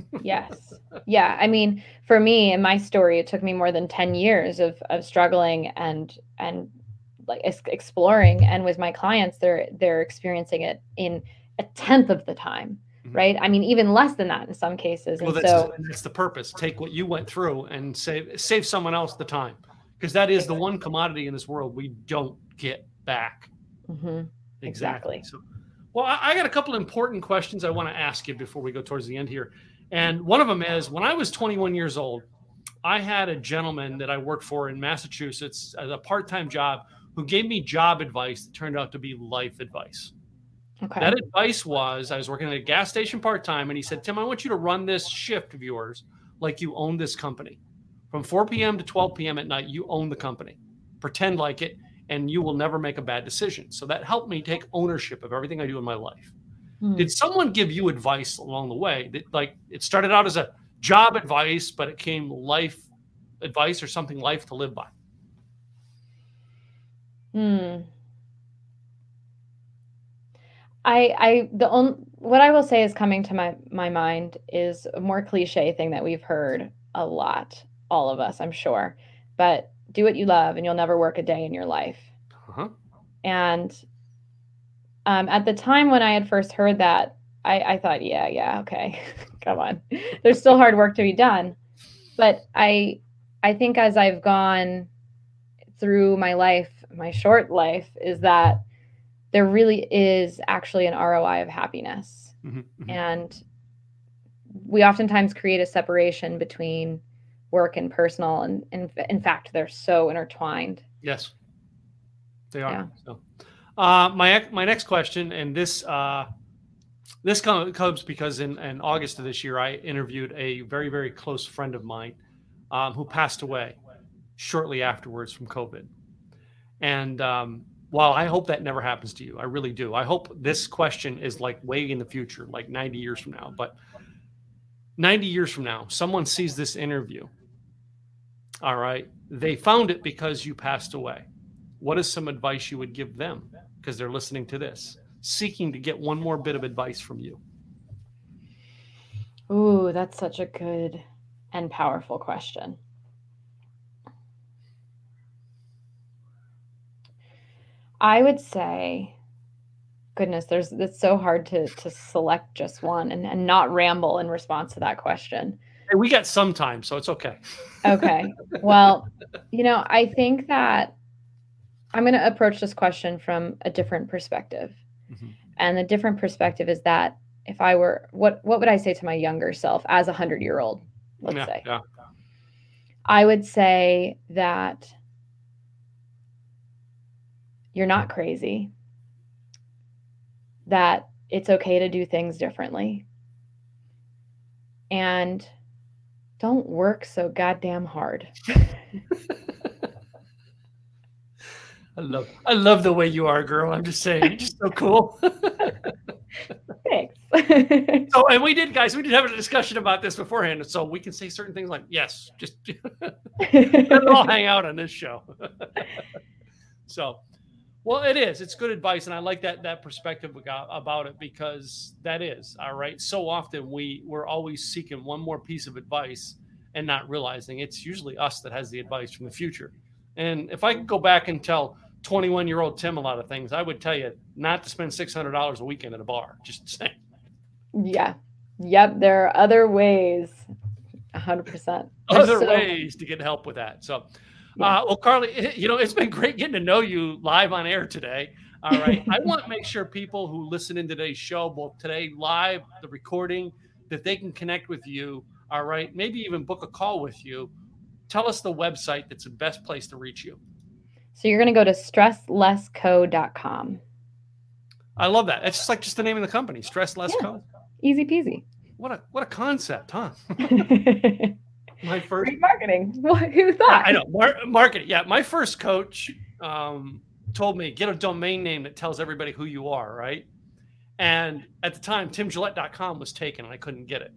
yes. Yeah. I mean, for me in my story, it took me more than 10 years of, of struggling and, and like exploring. And with my clients, they're, they're experiencing it in a tenth of the time. Mm-hmm. Right. I mean, even less than that in some cases. Well, and that's, so that's the purpose. Take what you went through and save, save someone else the time. Because that is the one commodity in this world we don't get back. Mm-hmm. Exactly. exactly. So, well, I, I got a couple important questions I want to ask you before we go towards the end here. And one of them is when I was 21 years old, I had a gentleman that I worked for in Massachusetts as a part time job who gave me job advice that turned out to be life advice. Okay. That advice was I was working at a gas station part time, and he said, Tim, I want you to run this shift of yours like you own this company. From 4 p.m. to 12 p.m. at night, you own the company. Pretend like it, and you will never make a bad decision. So that helped me take ownership of everything I do in my life. Hmm. Did someone give you advice along the way that like it started out as a job advice, but it came life advice or something life to live by? Hmm. I I the only what I will say is coming to my my mind is a more cliche thing that we've heard a lot, all of us, I'm sure. But do what you love and you'll never work a day in your life. Uh-huh. And um, at the time when I had first heard that, I, I thought, yeah, yeah, okay, come on. There's still hard work to be done. But I, I think as I've gone through my life, my short life, is that there really is actually an ROI of happiness. Mm-hmm, mm-hmm. And we oftentimes create a separation between work and personal. And, and in fact, they're so intertwined. Yes, they are. Yeah. So Uh, my my next question, and this uh, this comes because in, in August of this year, I interviewed a very very close friend of mine um, who passed away shortly afterwards from COVID. And um, while I hope that never happens to you, I really do. I hope this question is like way in the future, like 90 years from now. But 90 years from now, someone sees this interview. All right. They found it because you passed away. What is some advice you would give them? Because they're listening to this, seeking to get one more bit of advice from you. Ooh, that's such a good and powerful question. I would say, goodness, there's it's so hard to to select just one and, and not ramble in response to that question. Hey, we got some time, so it's okay. okay. Well, you know, I think that I'm going to approach this question from a different perspective. Mm-hmm. And the different perspective is that if I were what what would I say to my younger self as a 100-year-old, let's yeah, say? Yeah. I would say that you're not crazy, that it's okay to do things differently. And don't work so goddamn hard. I love I love the way you are, girl. I'm just saying, you're just so cool. Thanks. so, and we did, guys, we did have a discussion about this beforehand, so we can say certain things like, "Yes, just let all hang out on this show." so, well, it is. It's good advice, and I like that that perspective about it because that is all right. So often we we're always seeking one more piece of advice and not realizing it's usually us that has the advice from the future. And if I could go back and tell 21 year old Tim a lot of things, I would tell you not to spend $600 a weekend at a bar. Just saying. Yeah. Yep. There are other ways. 100%. other so- ways to get help with that. So, uh, well, Carly, you know, it's been great getting to know you live on air today. All right. I want to make sure people who listen in today's show, both today live, the recording, that they can connect with you. All right. Maybe even book a call with you. Tell us the website that's the best place to reach you. So you're going to go to stresslessco.com. I love that. It's just like just the name of the company, Stress Less yeah. Co. Easy peasy. What a what a concept, huh? my first Great marketing. Who thought? I know mar- marketing. Yeah, my first coach um, told me get a domain name that tells everybody who you are, right? And at the time, timgillette.com was taken, and I couldn't get it.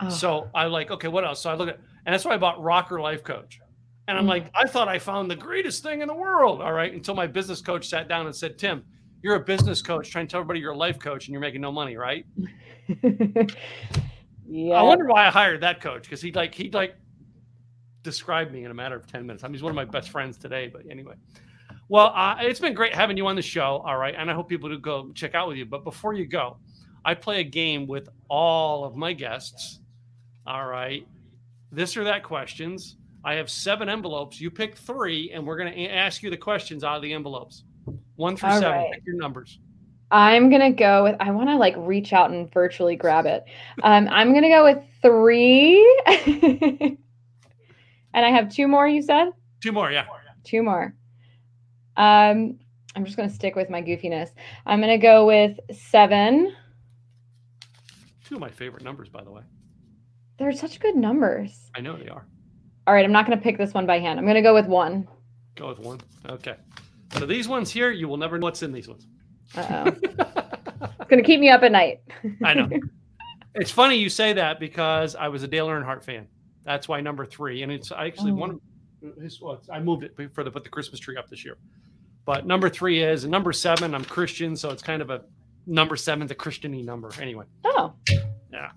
Oh. So I like, okay, what else? So I look at, and that's why I bought Rocker Life Coach. And I'm mm. like, I thought I found the greatest thing in the world. All right, until my business coach sat down and said, Tim, you're a business coach trying to tell everybody you're a life coach, and you're making no money, right? yeah. I wonder why I hired that coach because he like he like describe me in a matter of 10 minutes. I mean, he's one of my best friends today, but anyway. Well, uh, it's been great having you on the show. All right. And I hope people do go check out with you. But before you go, I play a game with all of my guests. All right. This or that questions. I have seven envelopes. You pick three, and we're going to ask you the questions out of the envelopes. One through all seven. Right. Pick your numbers. I'm gonna go with. I want to like reach out and virtually grab it. Um, I'm gonna go with three. And I have two more, you said? Two more, yeah. Two more. Um, I'm just going to stick with my goofiness. I'm going to go with seven. Two of my favorite numbers, by the way. They're such good numbers. I know they are. All right, I'm not going to pick this one by hand. I'm going to go with one. Go with one. Okay. So these ones here, you will never know what's in these ones. Uh oh. it's going to keep me up at night. I know. It's funny you say that because I was a Dale Earnhardt fan. That's why number three, and it's actually oh. one of his. Well, I moved it for the put the Christmas tree up this year, but number three is and number seven. I'm Christian, so it's kind of a number seven, the Christiany number. Anyway. Oh. Yeah.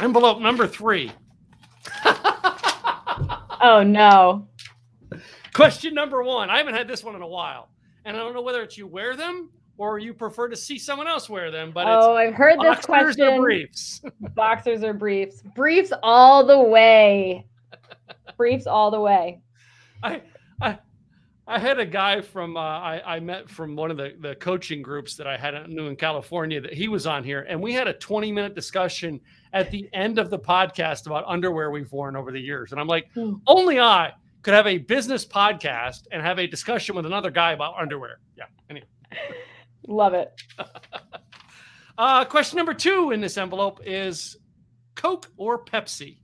Envelope number three. oh no. Question number one. I haven't had this one in a while, and I don't know whether it's you wear them or you prefer to see someone else wear them. But oh, I've heard this question. Boxers Or briefs. boxers or briefs? Briefs all the way. briefs all the way. I I I had a guy from uh, I, I met from one of the, the coaching groups that I had knew in California that he was on here, and we had a 20 minute discussion at the end of the podcast about underwear we've worn over the years. And I'm like, hmm. only I could have a business podcast and have a discussion with another guy about underwear. Yeah. Anyway. Love it. Uh, question number two in this envelope is Coke or Pepsi?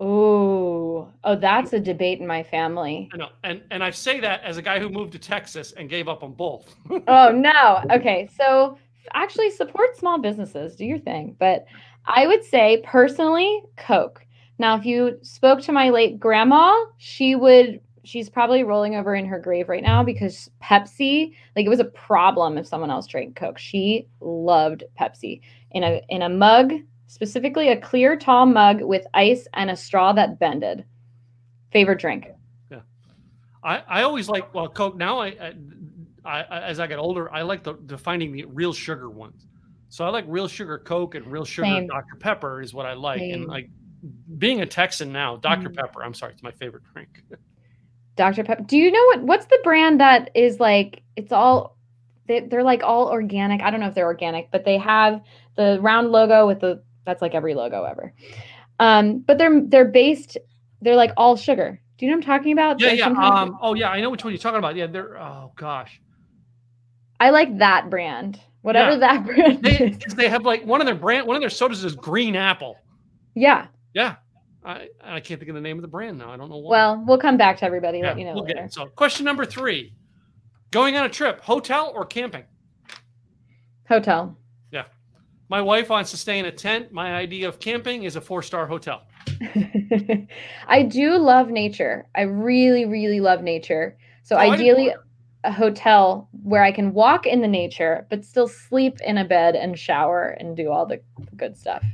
Oh, oh, that's a debate in my family. I know, and and I say that as a guy who moved to Texas and gave up on both. oh no. Okay, so actually support small businesses. Do your thing, but I would say personally, Coke. Now, if you spoke to my late grandma, she would. She's probably rolling over in her grave right now because Pepsi, like it was a problem if someone else drank Coke. She loved Pepsi in a in a mug specifically a clear, tall mug with ice and a straw that bended. Favorite drink? Yeah, I, I always like well Coke. Now I, I, I as I get older, I like the, the finding the real sugar ones. So I like real sugar Coke and real sugar Same. Dr Pepper is what I like. Same. And like being a Texan now, doctor mm. Pepper. I'm sorry, it's my favorite drink. Dr Pepper. Do you know what? What's the brand that is like? It's all they, they're like all organic. I don't know if they're organic, but they have the round logo with the that's like every logo ever. Um, but they're they're based. They're like all sugar. Do you know what I'm talking about? Yeah, yeah. Um, oh yeah, I know which one you're talking about. Yeah, they're. Oh gosh. I like that brand. Whatever yeah. that brand they, is. They have like one of their brand. One of their sodas is green apple. Yeah. Yeah. I, I can't think of the name of the brand now. I don't know why. Well, we'll come back to everybody. Yeah, let you know. We'll later. get it. So, question number three: Going on a trip, hotel or camping? Hotel. Yeah. My wife wants to stay in a tent. My idea of camping is a four star hotel. I do love nature. I really, really love nature. So, oh, ideally, a hotel where I can walk in the nature, but still sleep in a bed and shower and do all the good stuff.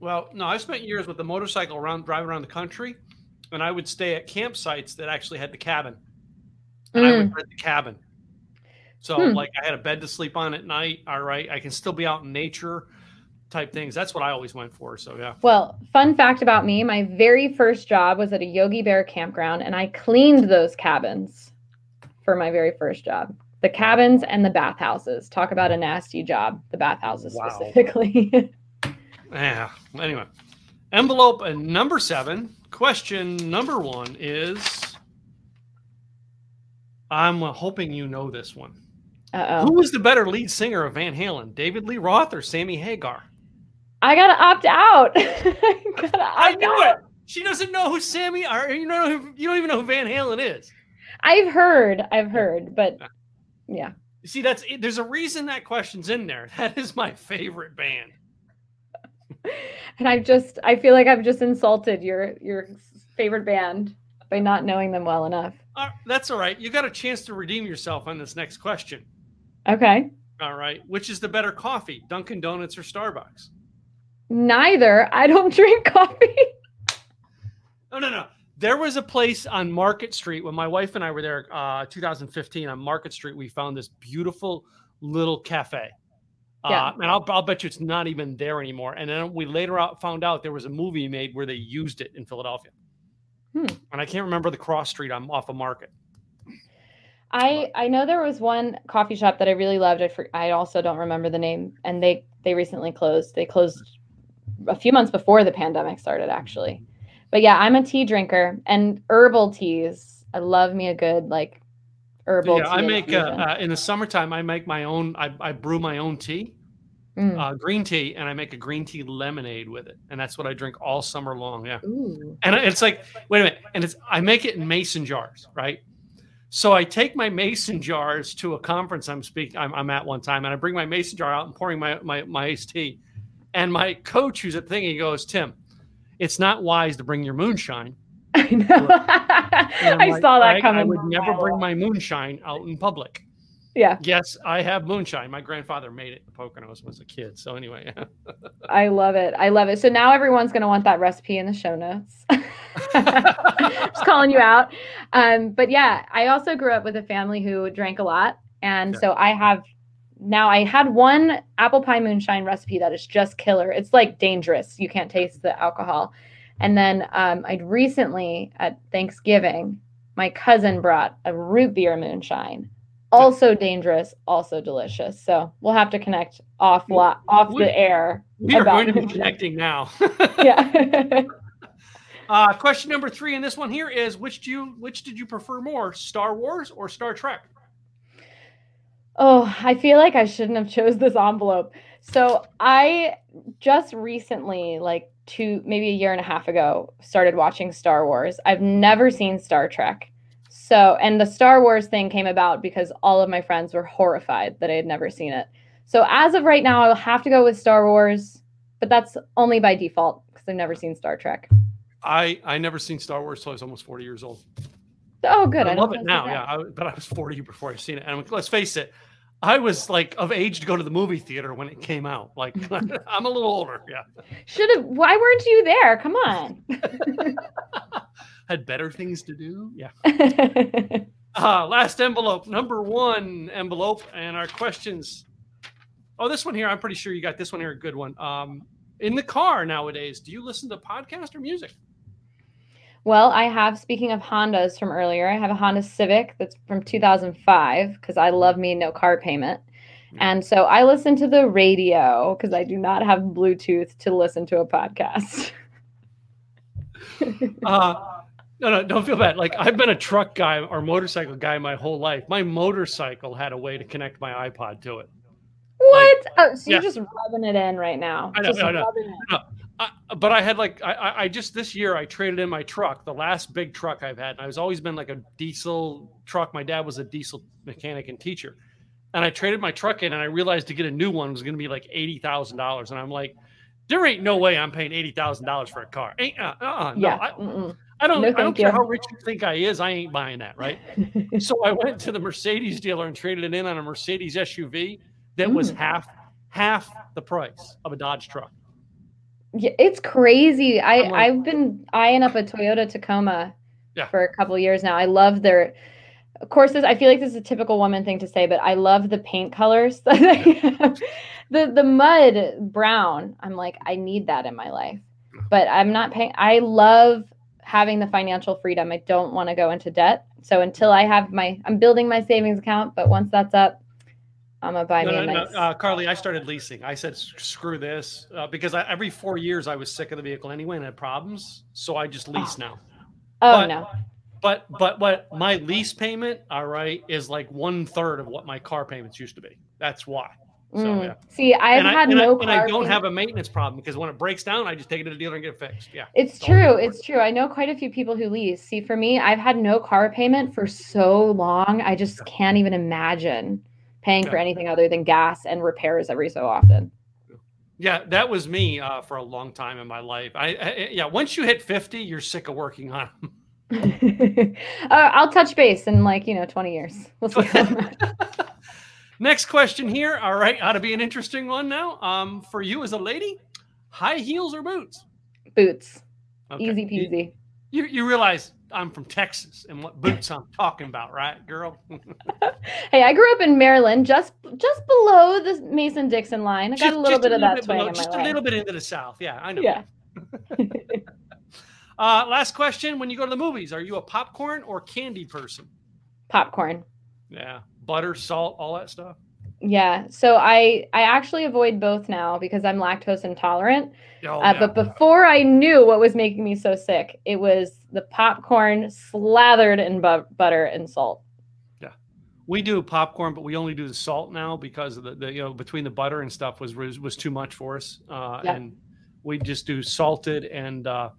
Well, no, I spent years with the motorcycle around driving around the country, and I would stay at campsites that actually had the cabin, and mm. I would mm. rent the cabin. So hmm. like I had a bed to sleep on at night. All right, I can still be out in nature type things. That's what I always went for. So yeah. Well, fun fact about me, my very first job was at a Yogi Bear campground and I cleaned those cabins for my very first job. The cabins and the bathhouses. Talk about a nasty job, the bathhouses wow. specifically. yeah. Anyway, envelope and number seven. Question number one is I'm hoping you know this one. Uh-oh. Who was the better lead singer of Van Halen, David Lee Roth or Sammy Hagar? I gotta opt out. I, gotta opt I knew out. it. She doesn't know who Sammy are. You know who, you don't even know who Van Halen is. I've heard. I've heard, but yeah. You see, that's there's a reason that question's in there. That is my favorite band. And I've just I feel like I've just insulted your your favorite band by not knowing them well enough. Uh, that's all right. You got a chance to redeem yourself on this next question. Okay. All right. Which is the better coffee, Dunkin' Donuts or Starbucks? Neither. I don't drink coffee. no, no, no. There was a place on Market Street when my wife and I were there, uh, 2015 on Market Street. We found this beautiful little cafe. Yeah. Uh, and I'll, I'll bet you it's not even there anymore. And then we later out found out there was a movie made where they used it in Philadelphia. Hmm. And I can't remember the cross street. I'm off of Market. I I know there was one coffee shop that I really loved. I for, I also don't remember the name, and they they recently closed. They closed a few months before the pandemic started, actually. But yeah, I'm a tea drinker and herbal teas. I love me a good like herbal. Yeah, I make uh, uh, in the summertime. I make my own. I, I brew my own tea, mm. uh, green tea, and I make a green tea lemonade with it, and that's what I drink all summer long. Yeah, Ooh. and it's like wait a minute, and it's I make it in mason jars, right? So I take my mason jars to a conference I'm speaking I'm, I'm, at one time, and I bring my mason jar out and pouring my my, my iced tea. And my coach, who's at the thing, he goes, Tim, it's not wise to bring your moonshine. I know. I like, saw that coming. I would never bring my moonshine out in public. Yeah. Yes, I have moonshine. My grandfather made it in Poconos was a kid. So anyway. I love it. I love it. So now everyone's going to want that recipe in the show notes. Just calling you out. Um, but yeah, I also grew up with a family who drank a lot. And yeah. so I have now I had one apple pie moonshine recipe that is just killer. It's like dangerous. You can't taste the alcohol. And then um, I'd recently at Thanksgiving, my cousin brought a root beer moonshine also dangerous, also delicious. So we'll have to connect off lot off we, the air. We are going to be connecting now. yeah. uh, question number three and this one here is which do you which did you prefer more, Star Wars or Star Trek? Oh, I feel like I shouldn't have chose this envelope. So I just recently, like two, maybe a year and a half ago, started watching Star Wars. I've never seen Star Trek. So, and the Star Wars thing came about because all of my friends were horrified that I had never seen it. So as of right now, I'll have to go with Star Wars, but that's only by default because I've never seen Star Trek. I I never seen Star Wars till I was almost 40 years old. Oh, good. I, I love it now. Yeah, I, but I was 40 before I seen it. And let's face it, I was like of age to go to the movie theater when it came out. Like I'm a little older. Yeah, Should have. Why weren't you there? Come on. had better things to do. Yeah. Uh, last envelope, number one envelope, and our questions. Oh, this one here. I'm pretty sure you got this one here. A good one. Um, in the car nowadays, do you listen to podcast or music? Well, I have. Speaking of Hondas from earlier, I have a Honda Civic that's from 2005 because I love me no car payment. And so I listen to the radio because I do not have Bluetooth to listen to a podcast. Uh, no, no, don't feel bad. Like I've been a truck guy or motorcycle guy my whole life. My motorcycle had a way to connect my iPod to it. What? oh, so yeah. you're just rubbing it in right now. I know, just know. rubbing it. I, but I had like I- I, just this year I traded in my truck, the last big truck I've had. And I was always been like a diesel truck. My dad was a diesel mechanic and teacher, and I traded my truck in, and I realized to get a new one was going to be like eighty thousand dollars, and I'm like, there ain't no way I'm paying eighty thousand dollars for a car. Ain't uh, uh no, Yeah. I. I don't No, I don't care you. how rich you think I is, I ain't buying that, right? so I went to the Mercedes dealer and traded it in on a Mercedes SUV that was Mm. half half the price of a Dodge truck. Yeah, it's crazy. I like- I've been eyeing up a Toyota Tacoma Yeah. for a couple years now. I love their of course this I feel like this is a typical woman thing to say, but I love the paint colors. that they have. the the mud brown. I'm like, I need that in my life. But I'm not paying I love having the financial freedom. I don't want to go into debt. So until I have my I'm building my savings account, but once that's up, I'm gonna buy No, me no, a no, uh, Carly, I started leasing. I said, screw this, uh, because I, every four years I was sick of the vehicle anyway and had problems. So I just lease now. Oh but- no. But but what my lease payment, all right, is like one third of what my car payments used to be. That's why. So Mm. yeah. See, I've and I, had and I- no and I don't have a maintenance problem because when it breaks down, I just take it to the dealer and get it fixed. Yeah. It's true. It's true. I know quite a few people who lease. See, for me, I've had no car payment for so long. I just can't even imagine paying for anything other than gas and repairs every so often. Yeah, that was me uh, for a long time in my life. I, I yeah, once you hit fifty, you're sick of working on them. uh, I'll touch base in like, you know, 20 years. We'll see. Next question here. All right, ought to be an interesting one now. Um, for you as a lady, high heels or boots? Boots. Okay. Easy You- peasy. You, you realize I'm from Texas and what boots I'm talking about, right, girl? Hey, I grew up in Maryland, just just below the Mason Dixon line. I got Just- a little bit of that bit below- just a life. little bit into the south. Yeah, I know. Yeah. Uh, last question: When you go to the movies, are you a popcorn or candy person? Popcorn. Yeah, butter, salt, all that stuff. Yeah. So I I actually avoid both now because I'm lactose intolerant. Oh, Uh, yeah. But before I knew what was making me so sick, it was the popcorn slathered in bu- butter and salt. Yeah, we do popcorn, but we only do the salt now because of the, the you know between the butter and stuff was was, was too much for us, uh, Yeah. and we just do salted and uh,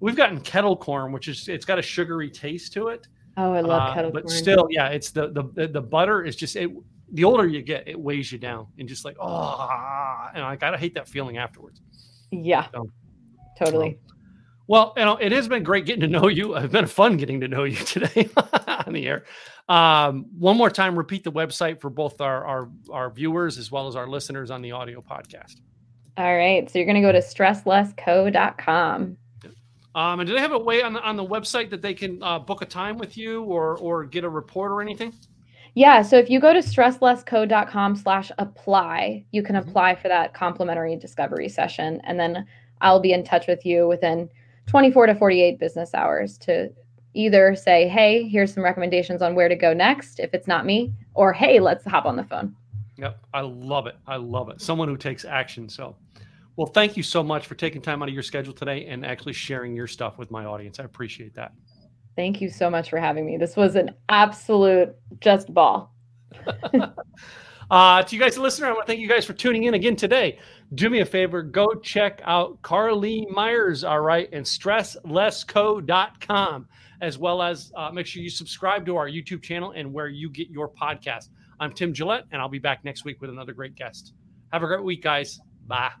we've gotten kettle corn, which is it's got a sugary taste to it, Oh, I love uh, kettle but corn. But still, yeah, it's the the the, butter is just it. The older you get, it weighs you down, and just like oh, and I gotta hate that feeling afterwards. yeah, So- totally. Well, you know, it has been great getting to know you. It's been fun getting to know you today on the air. Um, one more time, repeat the website for both our, our our viewers as well as our listeners on the audio podcast. All right. So you're going to go to stresslessco.com. Um, and do they have a way on the on the website that they can uh, book a time with you or or get a report or anything? Yeah. So if you go to stresslessco.com slash apply, you can Mhm. apply for that complimentary discovery session. And then I'll be in touch with you within 24 to 48 business hours to either say, hey, here's some recommendations on where to go next if it's not me, or hey, let's hop on the phone. Yep, I love it. I love it. Someone who takes action. So, well, thank you so much for taking time out of your schedule today and actually sharing your stuff with my audience. I appreciate that. Thank you so much for having me. This was an absolute just ball. uh, to you guys, the listener, I want to thank you guys for tuning in again today. Do me a favor, go check out Carly Myers, all right, and stresslessco.com, as well as uh, make sure you subscribe to our YouTube channel and where you get your podcast. I'm Tim Gillette, and I'll be back next week with another great guest. Have a great week, guys. Bye.